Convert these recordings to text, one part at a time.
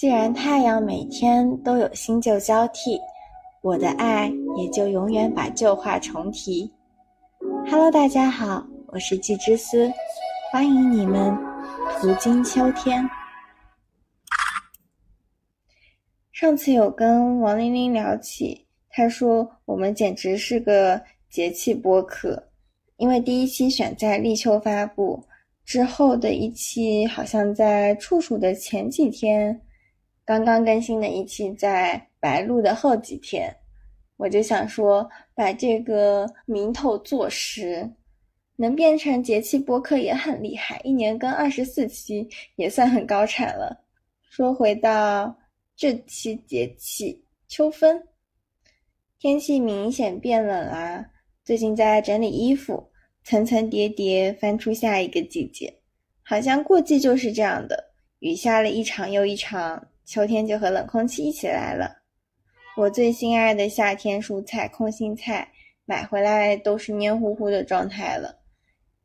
既然太阳每天都有新旧交替，我的爱也就永远把旧话重提。Hello，大家好，我是季之思，欢迎你们途经秋天。上次有跟王玲玲聊起，她说我们简直是个节气播客，因为第一期选在立秋发布。之后的一期好像在处暑的前几天，刚刚更新的一期在白露的后几天，我就想说把这个名头做实，能变成节气播客也很厉害，一年更二十四期也算很高产了。说回到这期节气秋分，天气明显变冷啦，最近在整理衣服。层层叠叠翻出下一个季节，好像过季就是这样的，雨下了一场又一场，秋天就和冷空气一起来了。我最心爱的夏天蔬菜空心菜买回来都是黏糊糊的状态了。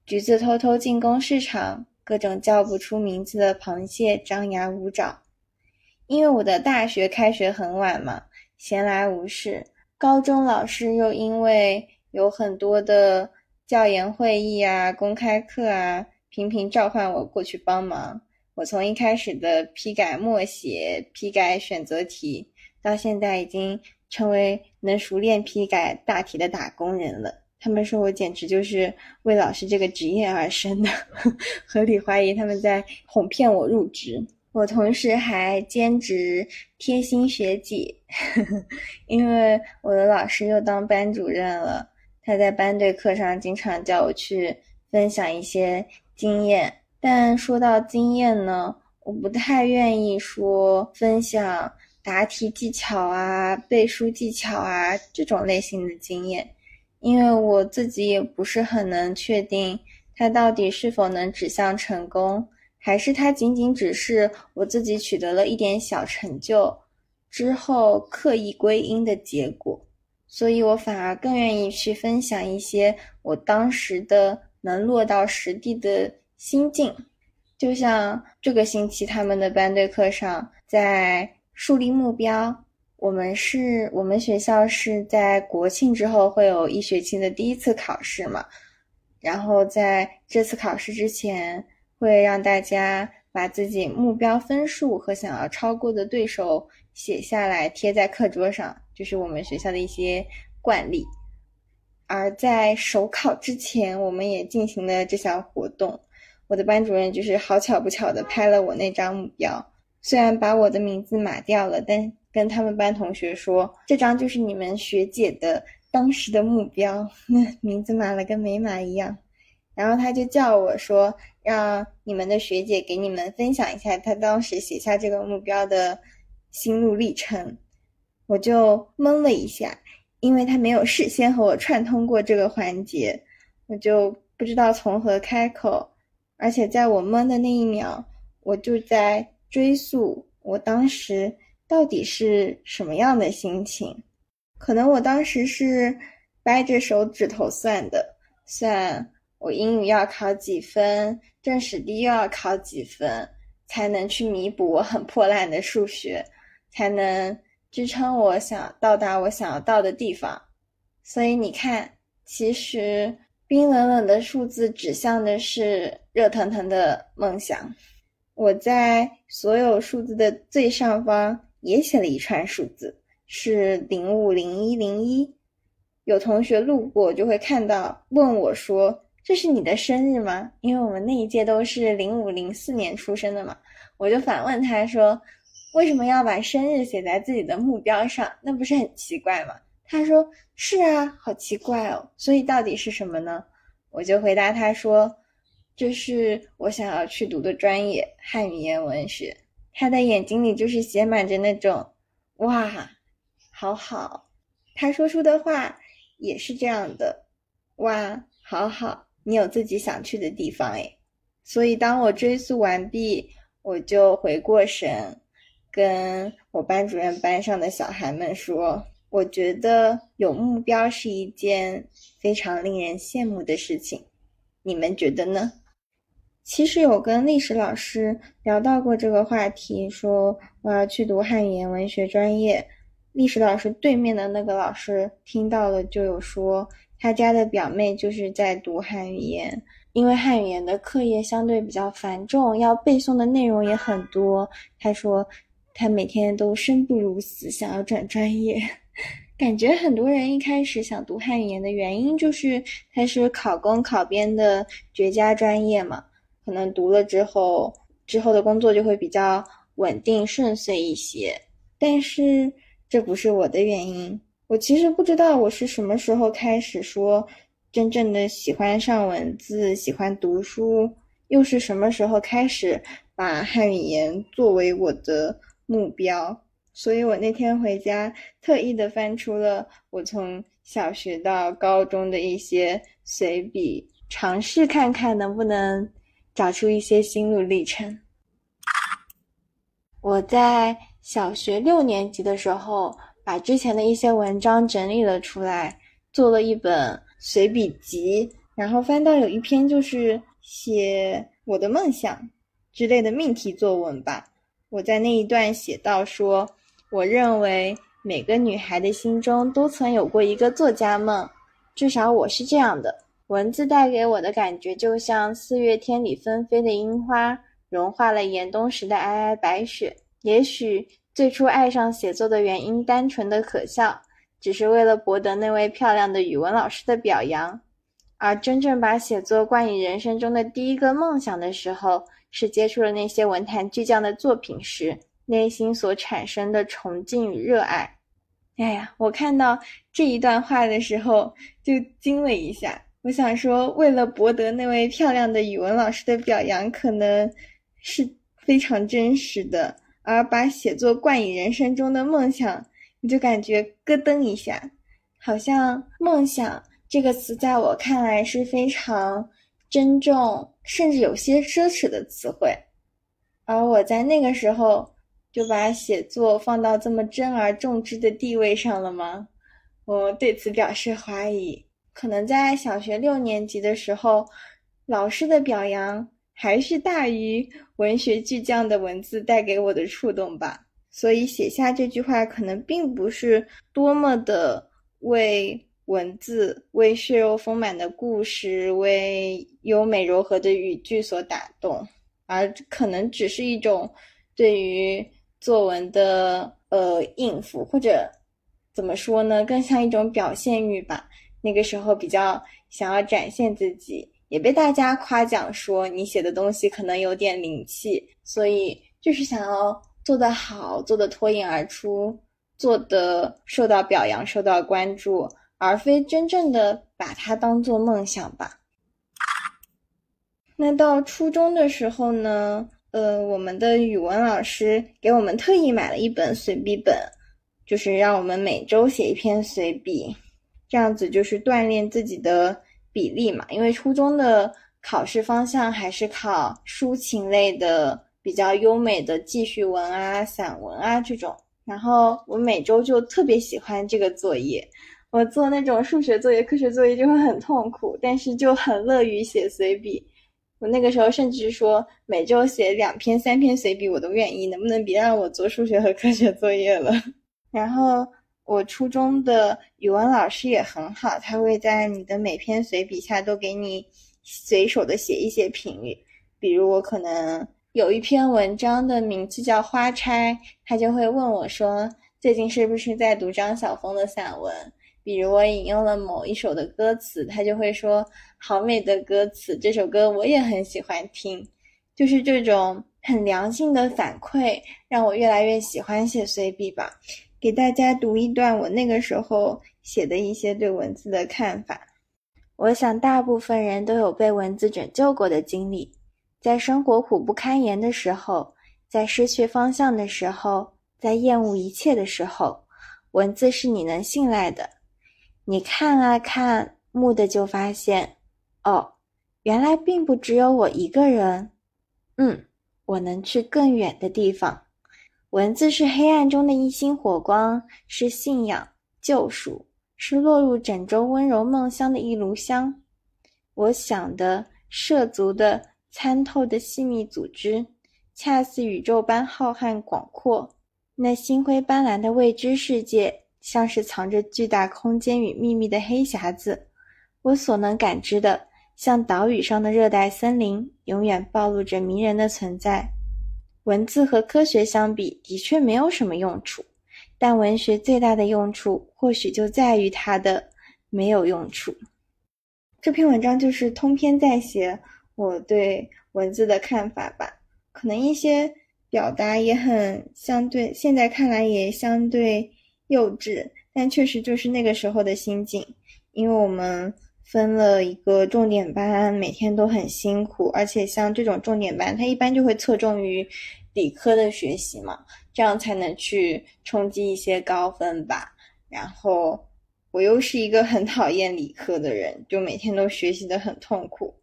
橘子偷偷进攻市场，各种叫不出名字的螃蟹张牙舞爪。因为我的大学开学很晚嘛，闲来无事，高中老师又因为有很多的。教研会议啊，公开课啊，频频召唤我过去帮忙。我从一开始的批改默写、批改选择题，到现在已经成为能熟练批改大题的打工人了。他们说我简直就是为老师这个职业而生的，合理怀疑他们在哄骗我入职。我同时还兼职贴心学姐，因为我的老师又当班主任了。他在班队课上经常叫我去分享一些经验，但说到经验呢，我不太愿意说分享答题技巧啊、背书技巧啊这种类型的经验，因为我自己也不是很能确定它到底是否能指向成功，还是它仅仅只是我自己取得了一点小成就之后刻意归因的结果。所以我反而更愿意去分享一些我当时的能落到实地的心境，就像这个星期他们的班队课上，在树立目标。我们是我们学校是在国庆之后会有一学期的第一次考试嘛，然后在这次考试之前，会让大家把自己目标分数和想要超过的对手写下来，贴在课桌上。就是我们学校的一些惯例，而在首考之前，我们也进行了这项活动。我的班主任就是好巧不巧的拍了我那张目标，虽然把我的名字码掉了，但跟他们班同学说，这张就是你们学姐的当时的目标，那名字码了跟没码一样。然后他就叫我说，让你们的学姐给你们分享一下她当时写下这个目标的心路历程。我就懵了一下，因为他没有事先和我串通过这个环节，我就不知道从何开口。而且在我懵的那一秒，我就在追溯我当时到底是什么样的心情。可能我当时是掰着手指头算的，算我英语要考几分，政史地又要考几分，才能去弥补我很破烂的数学，才能。支撑我想到达我想要到的地方，所以你看，其实冰冷冷的数字指向的是热腾腾的梦想。我在所有数字的最上方也写了一串数字，是零五零一零一。有同学路过就会看到，问我说：“这是你的生日吗？”因为我们那一届都是零五零四年出生的嘛，我就反问他说。为什么要把生日写在自己的目标上？那不是很奇怪吗？他说：“是啊，好奇怪哦。”所以到底是什么呢？我就回答他说：“这是我想要去读的专业——汉语言文学。”他的眼睛里就是写满着那种“哇，好好。”他说出的话也是这样的：“哇，好好，你有自己想去的地方诶。”所以当我追溯完毕，我就回过神。跟我班主任班上的小孩们说，我觉得有目标是一件非常令人羡慕的事情，你们觉得呢？其实有跟历史老师聊到过这个话题，说我要去读汉语言文学专业。历史老师对面的那个老师听到了，就有说他家的表妹就是在读汉语言，因为汉语言的课业相对比较繁重，要背诵的内容也很多。他说他每天都生不如死，想要转专业。感觉很多人一开始想读汉语言的原因就是它是考公考编的绝佳专业嘛，可能读了之后之后的工作就会比较稳定顺遂一些，但是。这不是我的原因，我其实不知道我是什么时候开始说真正的喜欢上文字、喜欢读书，又是什么时候开始把汉语言作为我的目标。所以我那天回家特意的翻出了我从小学到高中的一些随笔，尝试看看能不能找出一些心路历程。我在。小学六年级的时候，把之前的一些文章整理了出来，做了一本随笔集。然后翻到有一篇就是写我的梦想之类的命题作文吧。我在那一段写到说，我认为每个女孩的心中都曾有过一个作家梦，至少我是这样的。文字带给我的感觉就像四月天里纷飞的樱花，融化了严冬时的皑皑白雪。也许最初爱上写作的原因单纯的可笑，只是为了博得那位漂亮的语文老师的表扬；而真正把写作冠以人生中的第一个梦想的时候，是接触了那些文坛巨匠的作品时，内心所产生的崇敬与热爱。哎呀，我看到这一段话的时候就惊了一下。我想说，为了博得那位漂亮的语文老师的表扬，可能是非常真实的。而把写作冠以人生中的梦想，你就感觉咯噔一下，好像“梦想”这个词在我看来是非常珍重，甚至有些奢侈的词汇。而我在那个时候就把写作放到这么珍而重之的地位上了吗？我对此表示怀疑。可能在小学六年级的时候，老师的表扬。还是大于文学巨匠的文字带给我的触动吧，所以写下这句话可能并不是多么的为文字、为血肉丰满的故事、为优美柔和的语句所打动，而可能只是一种对于作文的呃应付，或者怎么说呢，更像一种表现欲吧。那个时候比较想要展现自己。也被大家夸奖说你写的东西可能有点灵气，所以就是想要做得好，做得脱颖而出，做得受到表扬、受到关注，而非真正的把它当做梦想吧。那到初中的时候呢，呃，我们的语文老师给我们特意买了一本随笔本，就是让我们每周写一篇随笔，这样子就是锻炼自己的。比例嘛，因为初中的考试方向还是考抒情类的，比较优美的记叙文啊、散文啊这种。然后我每周就特别喜欢这个作业，我做那种数学作业、科学作业就会很痛苦，但是就很乐于写随笔。我那个时候甚至说每周写两篇、三篇随笔我都愿意，能不能别让我做数学和科学作业了？然后。我初中的语文老师也很好，他会在你的每篇随笔下都给你随手的写一些评语。比如我可能有一篇文章的名字叫《花钗》，他就会问我说：“最近是不是在读张晓峰的散文？”比如我引用了某一首的歌词，他就会说：“好美的歌词，这首歌我也很喜欢听。”就是这种很良性的反馈，让我越来越喜欢写随笔吧。给大家读一段我那个时候写的一些对文字的看法。我想大部分人都有被文字拯救过的经历，在生活苦不堪言的时候，在失去方向的时候，在厌恶一切的时候，文字是你能信赖的。你看啊看，蓦地就发现，哦，原来并不只有我一个人。嗯，我能去更远的地方。文字是黑暗中的一星火光，是信仰、救赎，是落入枕中温柔梦乡的一炉香。我想的、涉足的、参透的细密组织，恰似宇宙般浩瀚广阔。那星辉斑斓的未知世界，像是藏着巨大空间与秘密的黑匣子。我所能感知的，像岛屿上的热带森林，永远暴露着迷人的存在。文字和科学相比，的确没有什么用处，但文学最大的用处，或许就在于它的没有用处。这篇文章就是通篇在写我对文字的看法吧，可能一些。表达也很相对，现在看来也相对幼稚，但确实就是那个时候的心境。因为我们分了一个重点班，每天都很辛苦，而且像这种重点班，它一般就会侧重于理科的学习嘛，这样才能去冲击一些高分吧。然后我又是一个很讨厌理科的人，就每天都学习的很痛苦。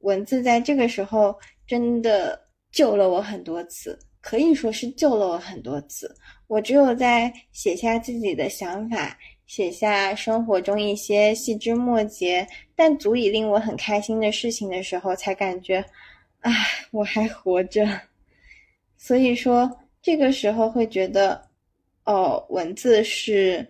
文字在这个时候真的。救了我很多次，可以说是救了我很多次。我只有在写下自己的想法，写下生活中一些细枝末节，但足以令我很开心的事情的时候，才感觉，唉，我还活着。所以说，这个时候会觉得，哦，文字是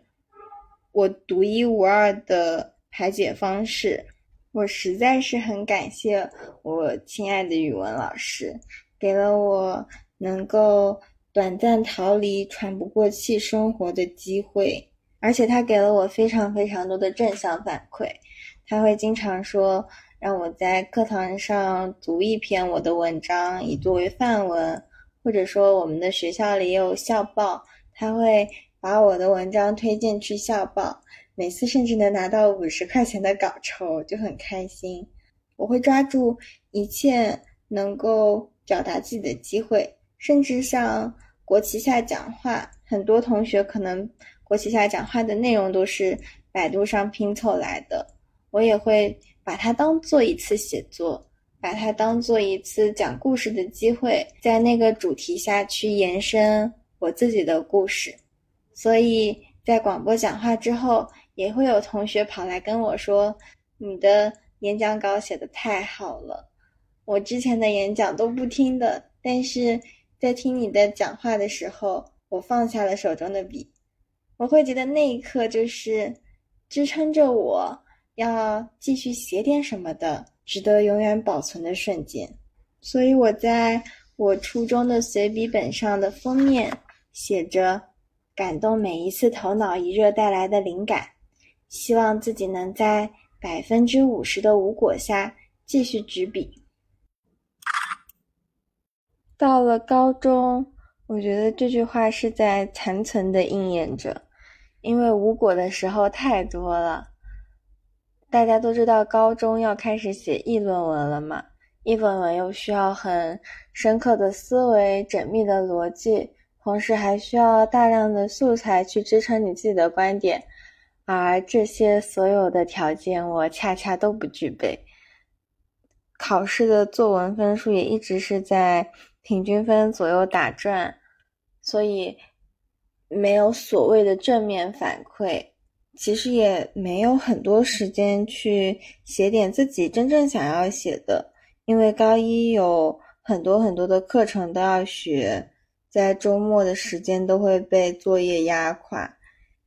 我独一无二的排解方式。我实在是很感谢我亲爱的语文老师。给了我能够短暂逃离喘不过气生活的机会，而且他给了我非常非常多的正向反馈。他会经常说让我在课堂上读一篇我的文章，以作为范文，或者说我们的学校里也有校报，他会把我的文章推荐去校报，每次甚至能拿到五十块钱的稿酬，就很开心。我会抓住一切能够。表达自己的机会，甚至像国旗下讲话，很多同学可能国旗下讲话的内容都是百度上拼凑来的，我也会把它当做一次写作，把它当做一次讲故事的机会，在那个主题下去延伸我自己的故事。所以在广播讲话之后，也会有同学跑来跟我说：“你的演讲稿写的太好了。”我之前的演讲都不听的，但是在听你的讲话的时候，我放下了手中的笔，我会觉得那一刻就是支撑着我要继续写点什么的，值得永远保存的瞬间。所以我在我初中的随笔本上的封面写着：“感动每一次头脑一热带来的灵感，希望自己能在百分之五十的无果下继续执笔。”到了高中，我觉得这句话是在残存的应验着，因为无果的时候太多了。大家都知道，高中要开始写议论文了嘛，议论文又需要很深刻的思维、缜密的逻辑，同时还需要大量的素材去支撑你自己的观点，而这些所有的条件，我恰恰都不具备。考试的作文分数也一直是在。平均分左右打转，所以没有所谓的正面反馈。其实也没有很多时间去写点自己真正想要写的，因为高一有很多很多的课程都要学，在周末的时间都会被作业压垮，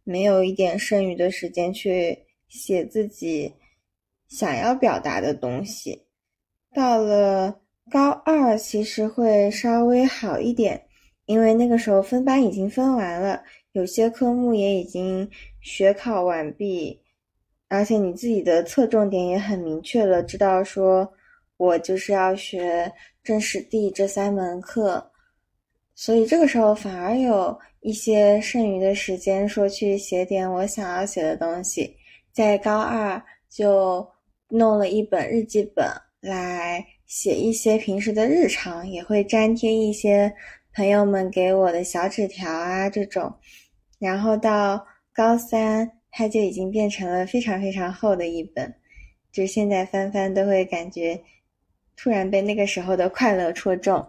没有一点剩余的时间去写自己想要表达的东西。到了。高二其实会稍微好一点，因为那个时候分班已经分完了，有些科目也已经学考完毕，而且你自己的侧重点也很明确了，知道说我就是要学政史地这三门课，所以这个时候反而有一些剩余的时间，说去写点我想要写的东西，在高二就弄了一本日记本来。写一些平时的日常，也会粘贴一些朋友们给我的小纸条啊，这种。然后到高三，它就已经变成了非常非常厚的一本，就现在翻翻都会感觉突然被那个时候的快乐戳中。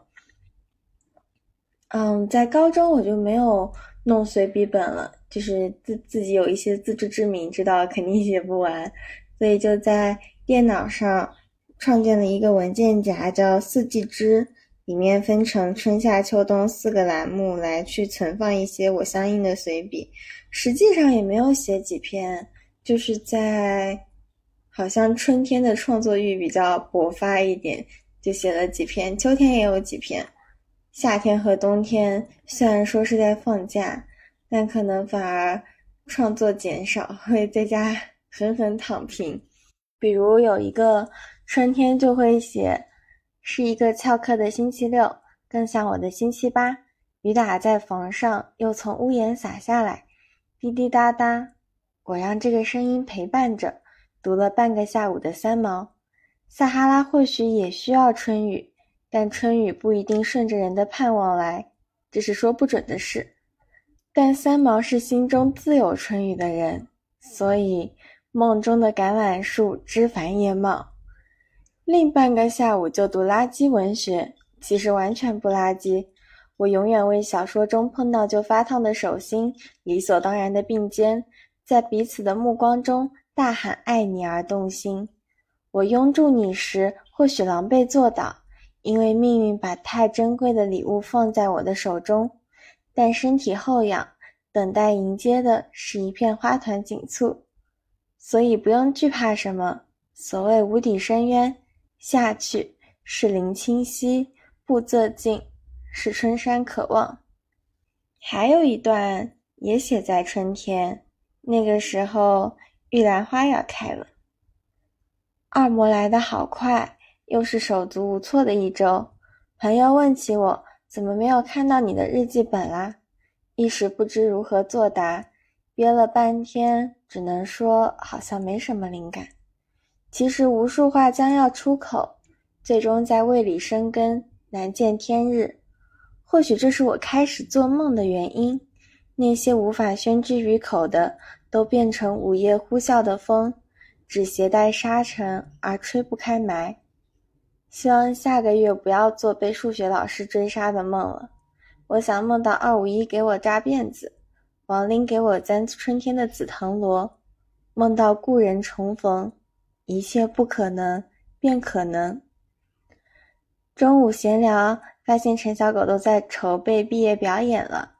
嗯，在高中我就没有弄随笔本了，就是自自己有一些自知之明，知道肯定写不完，所以就在电脑上。创建了一个文件夹，叫“四季之”，里面分成春夏秋冬四个栏目来去存放一些我相应的随笔。实际上也没有写几篇，就是在好像春天的创作欲比较勃发一点，就写了几篇。秋天也有几篇，夏天和冬天虽然说是在放假，但可能反而创作减少，会在家 狠狠躺平。比如有一个春天就会写，是一个翘课的星期六，更像我的星期八。雨打在房上，又从屋檐洒下来，滴滴答答。我让这个声音陪伴着，读了半个下午的三毛。撒哈拉或许也需要春雨，但春雨不一定顺着人的盼望来，这是说不准的事。但三毛是心中自有春雨的人，所以。梦中的橄榄树枝繁叶茂，另半个下午就读垃圾文学，其实完全不垃圾。我永远为小说中碰到就发烫的手心，理所当然的并肩，在彼此的目光中大喊爱你而动心。我拥住你时，或许狼狈坐倒，因为命运把太珍贵的礼物放在我的手中，但身体后仰，等待迎接的是一片花团锦簇。所以不用惧怕什么。所谓无底深渊，下去是林清溪，不自尽是春山可望。还有一段也写在春天，那个时候玉兰花要开了。二模来的好快，又是手足无措的一周。朋友问起我，怎么没有看到你的日记本啦？一时不知如何作答。憋了半天，只能说好像没什么灵感。其实无数话将要出口，最终在胃里生根，难见天日。或许这是我开始做梦的原因。那些无法宣之于口的，都变成午夜呼啸的风，只携带沙尘而吹不开霾。希望下个月不要做被数学老师追杀的梦了。我想梦到二五一给我扎辫子。王林给我簪春天的紫藤萝，梦到故人重逢，一切不可能变可能。中午闲聊，发现陈小狗都在筹备毕业表演了。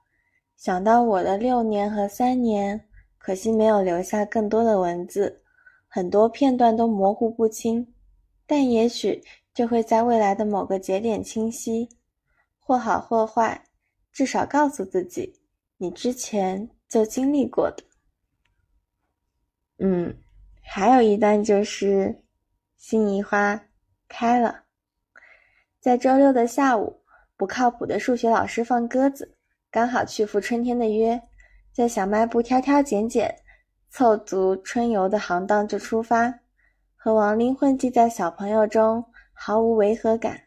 想到我的六年和三年，可惜没有留下更多的文字，很多片段都模糊不清。但也许就会在未来的某个节点清晰，或好或坏，至少告诉自己。你之前就经历过的，嗯，还有一段就是心仪花开了。在周六的下午，不靠谱的数学老师放鸽子，刚好去赴春天的约，在小卖部挑挑拣拣，凑足春游的行当就出发，和王林混迹在小朋友中，毫无违和感，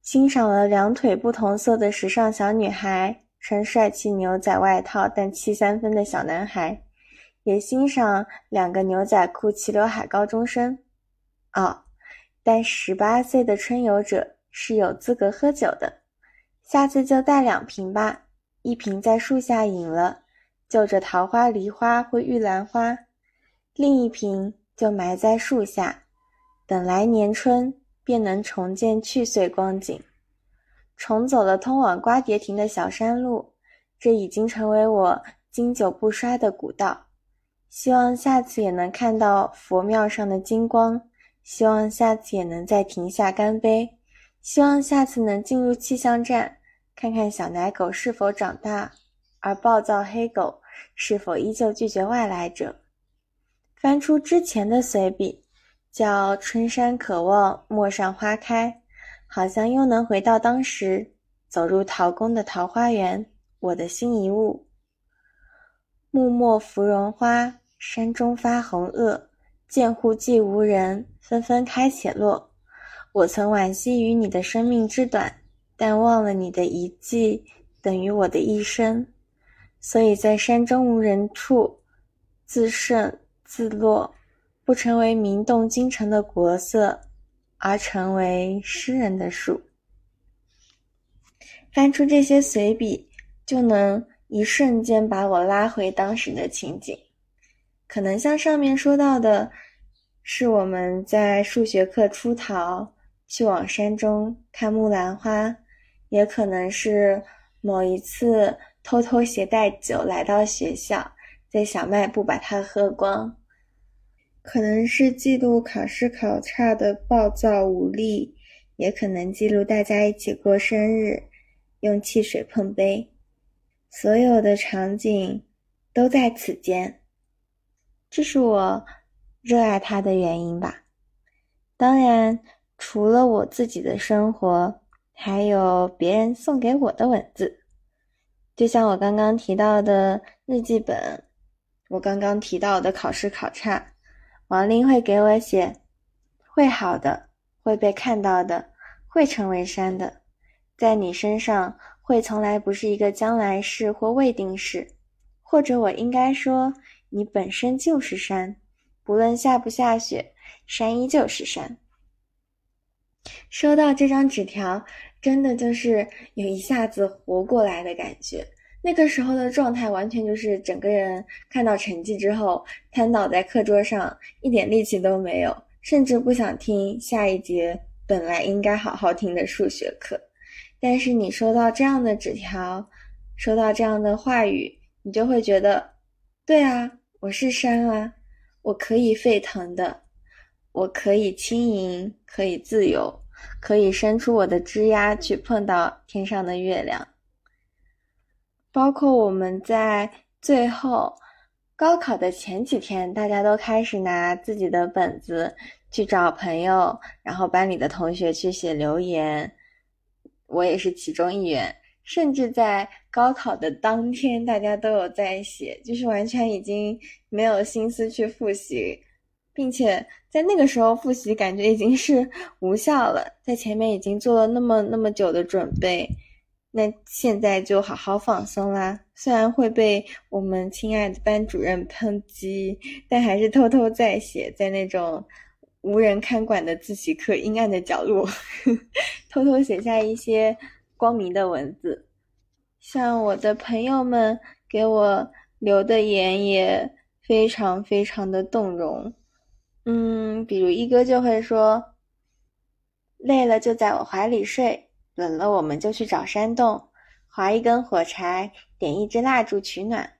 欣赏了两腿不同色的时尚小女孩。穿帅气牛仔外套但七三分的小男孩，也欣赏两个牛仔裤齐刘海高中生。哦，但十八岁的春游者是有资格喝酒的，下次就带两瓶吧。一瓶在树下饮了，就着桃花、梨花或玉兰花；另一瓶就埋在树下，等来年春便能重见去岁光景。重走了通往瓜蝶亭的小山路，这已经成为我经久不衰的古道。希望下次也能看到佛庙上的金光，希望下次也能在亭下干杯，希望下次能进入气象站，看看小奶狗是否长大，而暴躁黑狗是否依旧拒绝外来者。翻出之前的随笔，叫《春山可望陌上花开》。好像又能回到当时，走入陶宫的桃花源，我的心一物。木末芙蓉花，山中发红萼，见户寂无人，纷纷开且落。我曾惋惜于你的生命之短，但忘了你的一季等于我的一生，所以在山中无人处，自盛自落，不成为名动京城的国色。而成为诗人的树。翻出这些随笔，就能一瞬间把我拉回当时的情景。可能像上面说到的，是我们在数学课出逃，去往山中看木兰花，也可能是某一次偷偷携带酒来到学校，在小卖部把它喝光，可能是记录考试考差的暴躁无力，也可能记录大家一起过生日，用汽水碰杯，所有的场景都在此间。这是我热爱它的原因吧。当然，除了我自己的生活，还有别人送给我的文字。就像我刚刚提到的日记本，我刚刚提到的考试考差，王林会给我写，会好的，会被看到的，会成为山的，在你身上会从来不是一个将来式或未定式，或者我应该说。你本身就是山，不论下不下雪，山依旧是山。收到这张纸条，真的就是有一下子活过来的感觉。那个时候的状态，完全就是整个人看到成绩之后，瘫倒在课桌上，一点力气都没有，甚至不想听下一节本来应该好好听的数学课。但是你收到这样的纸条，收到这样的话语，你就会觉得，对啊。我是山啊，我可以沸腾的，我可以轻盈，可以自由，可以伸出我的枝丫去碰到天上的月亮。包括我们在最后高考的前几天，大家都开始拿自己的本子去找朋友，然后班里的同学去写留言，我也是其中一员。甚至在高考的当天，大家都有在写，就是完全已经没有心思去复习，并且在那个时候复习，感觉已经是无效了。在前面已经做了那么那么久的准备，那现在就好好放松啦。虽然会被我们亲爱的班主任抨击，但还是偷偷在写，在那种无人看管的自习课阴暗的角落，偷偷写下一些。光明的文字，像我的朋友们给我留的言也非常非常的动容。嗯，比如一哥就会说：“累了就在我怀里睡，冷了我们就去找山洞，划一根火柴，点一支蜡烛取暖。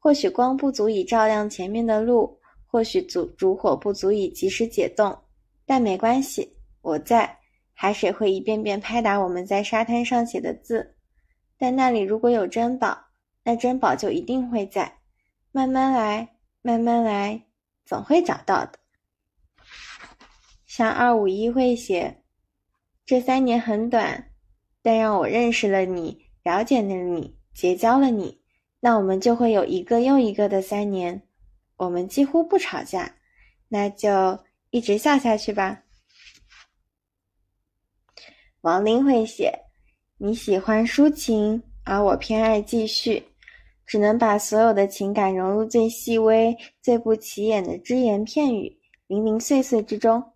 或许光不足以照亮前面的路，或许烛烛火不足以及时解冻，但没关系，我在。”海水会一遍遍拍打我们在沙滩上写的字，但那里如果有珍宝，那珍宝就一定会在。慢慢来，慢慢来，总会找到的。像二五一会写，这三年很短，但让我认识了你，了解了你，结交了你，那我们就会有一个又一个的三年。我们几乎不吵架，那就一直笑下去吧。王林会写：“你喜欢抒情，而我偏爱记叙，只能把所有的情感融入最细微、最不起眼的只言片语、零零碎碎之中。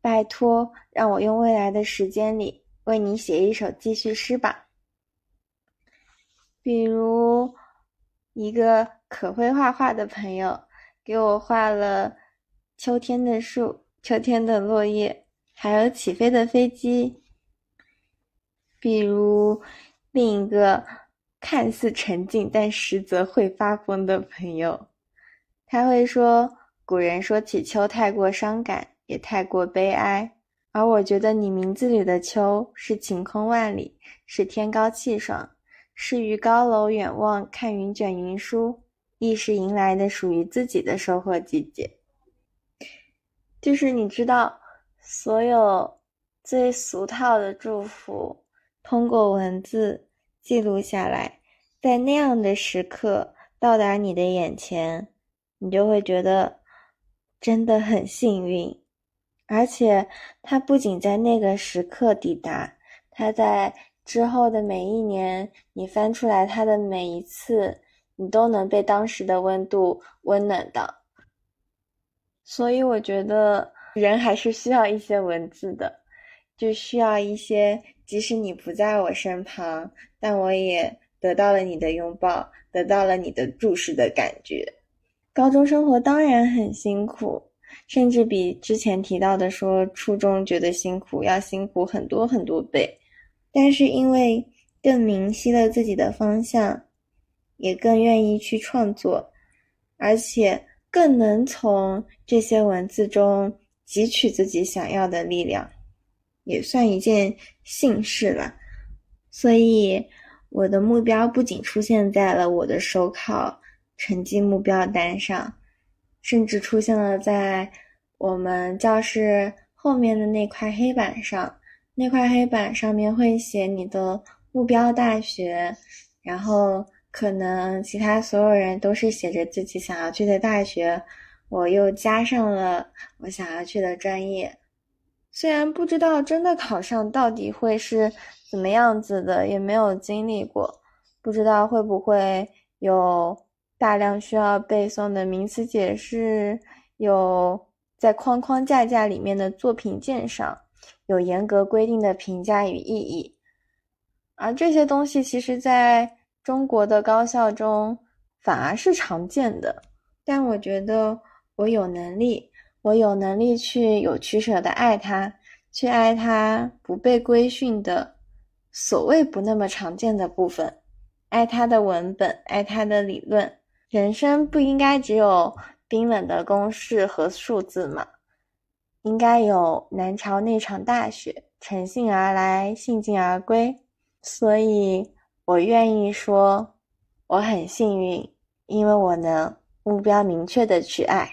拜托，让我用未来的时间里为你写一首记叙诗吧。比如，一个可会画画的朋友给我画了秋天的树、秋天的落叶，还有起飞的飞机。”比如，另一个看似沉静但实则会发疯的朋友，他会说：“古人说起秋太过伤感，也太过悲哀。而我觉得你名字里的秋是晴空万里，是天高气爽，是于高楼远望看云卷云舒，亦是迎来的属于自己的收获季节。就是你知道，所有最俗套的祝福。”通过文字记录下来，在那样的时刻到达你的眼前，你就会觉得真的很幸运。而且，它不仅在那个时刻抵达，它在之后的每一年，你翻出来它的每一次，你都能被当时的温度温暖到。所以，我觉得人还是需要一些文字的，就需要一些。即使你不在我身旁，但我也得到了你的拥抱，得到了你的注视的感觉。高中生活当然很辛苦，甚至比之前提到的说初中觉得辛苦要辛苦很多很多倍。但是因为更明晰了自己的方向，也更愿意去创作，而且更能从这些文字中汲取自己想要的力量，也算一件幸事了。所以。我的目标不仅出现在了我的手考成绩目标单上，甚至出现了在我们教室后面的那块黑板上。那块黑板上面会写你的目标大学，然后可能其他所有人都是写着自己想要去的大学，我又加上了我想要去的专业。虽然不知道真的考上到底会是。怎么样子的也没有经历过，不知道会不会有大量需要背诵的名词解释，有在框框架架里面的作品鉴赏，有严格规定的评价与意义，而这些东西其实在中国的高校中反而是常见的。但我觉得我有能力，我有能力去有取舍的爱它，去爱它不被规训的。所谓不那么常见的部分，爱他的文本，爱他的理论。人生不应该只有冰冷的公式和数字吗？应该有南朝那场大雪，乘兴而来，兴尽而归。所以我愿意说，我很幸运，因为我能目标明确的去爱。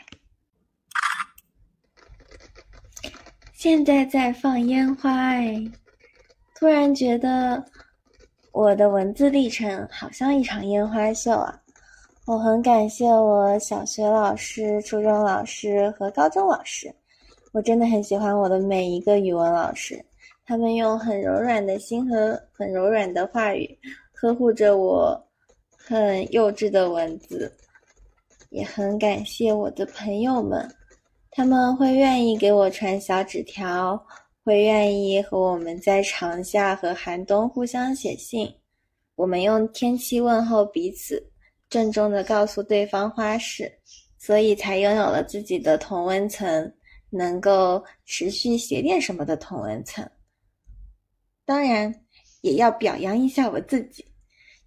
现在在放烟花哎。突然觉得我的文字历程好像一场烟花秀啊！我很感谢我小学老师、初中老师和高中老师，我真的很喜欢我的每一个语文老师，他们用很柔软的心和很柔软的话语呵护着我很幼稚的文字，也很感谢我的朋友们，他们会愿意给我传小纸条。会愿意和我们在长夏和寒冬互相写信，我们用天气问候彼此，郑重的告诉对方花事，所以才拥有了自己的同温层，能够持续写点什么的同温层。当然，也要表扬一下我自己，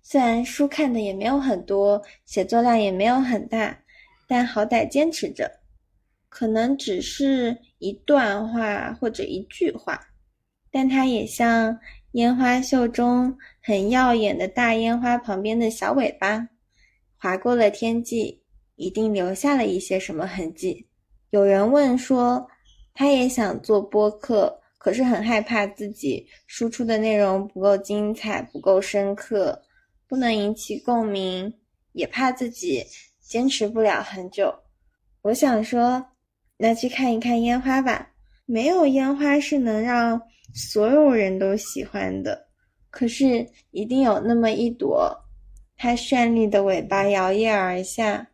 虽然书看的也没有很多，写作量也没有很大，但好歹坚持着。可能只是一段话或者一句话，但它也像烟花秀中很耀眼的大烟花旁边的小尾巴，划过了天际，一定留下了一些什么痕迹。有人问说，他也想做播客，可是很害怕自己输出的内容不够精彩、不够深刻，不能引起共鸣，也怕自己坚持不了很久。我想说。那去看一看烟花吧，没有烟花是能让所有人都喜欢的，可是一定有那么一朵，它绚丽的尾巴摇曳而下，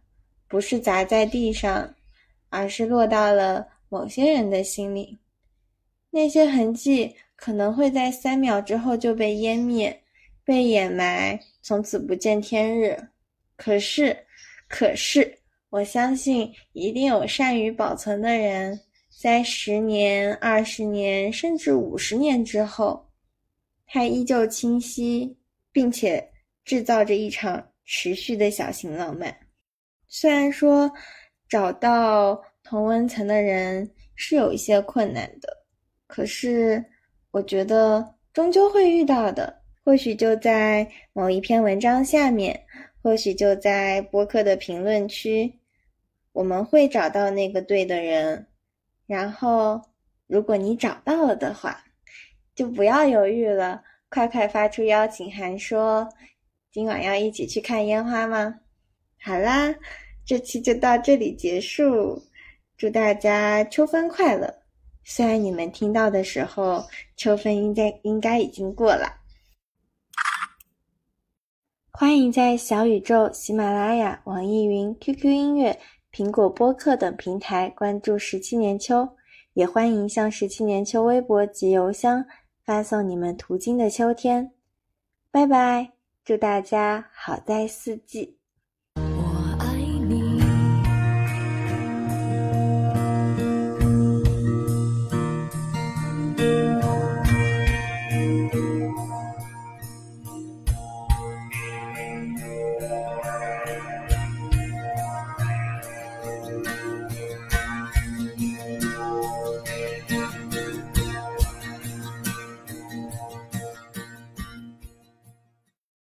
不是砸在地上，而是落到了某些人的心里。那些痕迹可能会在三秒之后就被湮灭、被掩埋，从此不见天日。可是，可是。我相信一定有善于保存的人，在十年、二十年，甚至五十年之后，它依旧清晰，并且制造着一场持续的小型浪漫。虽然说找到同温层的人是有一些困难的，可是我觉得终究会遇到的。或许就在某一篇文章下面，或许就在播客的评论区。我们会找到那个对的人，然后，如果你找到了的话，就不要犹豫了，快快发出邀请函，说今晚要一起去看烟花吗？好啦，这期就到这里结束，祝大家秋分快乐！虽然你们听到的时候，秋分应该应该已经过了。欢迎在小宇宙、喜马拉雅、网易云、QQ 音乐。苹果播客等平台关注十七年秋，也欢迎向十七年秋微博及邮箱发送你们途经的秋天。拜拜，祝大家好在四季。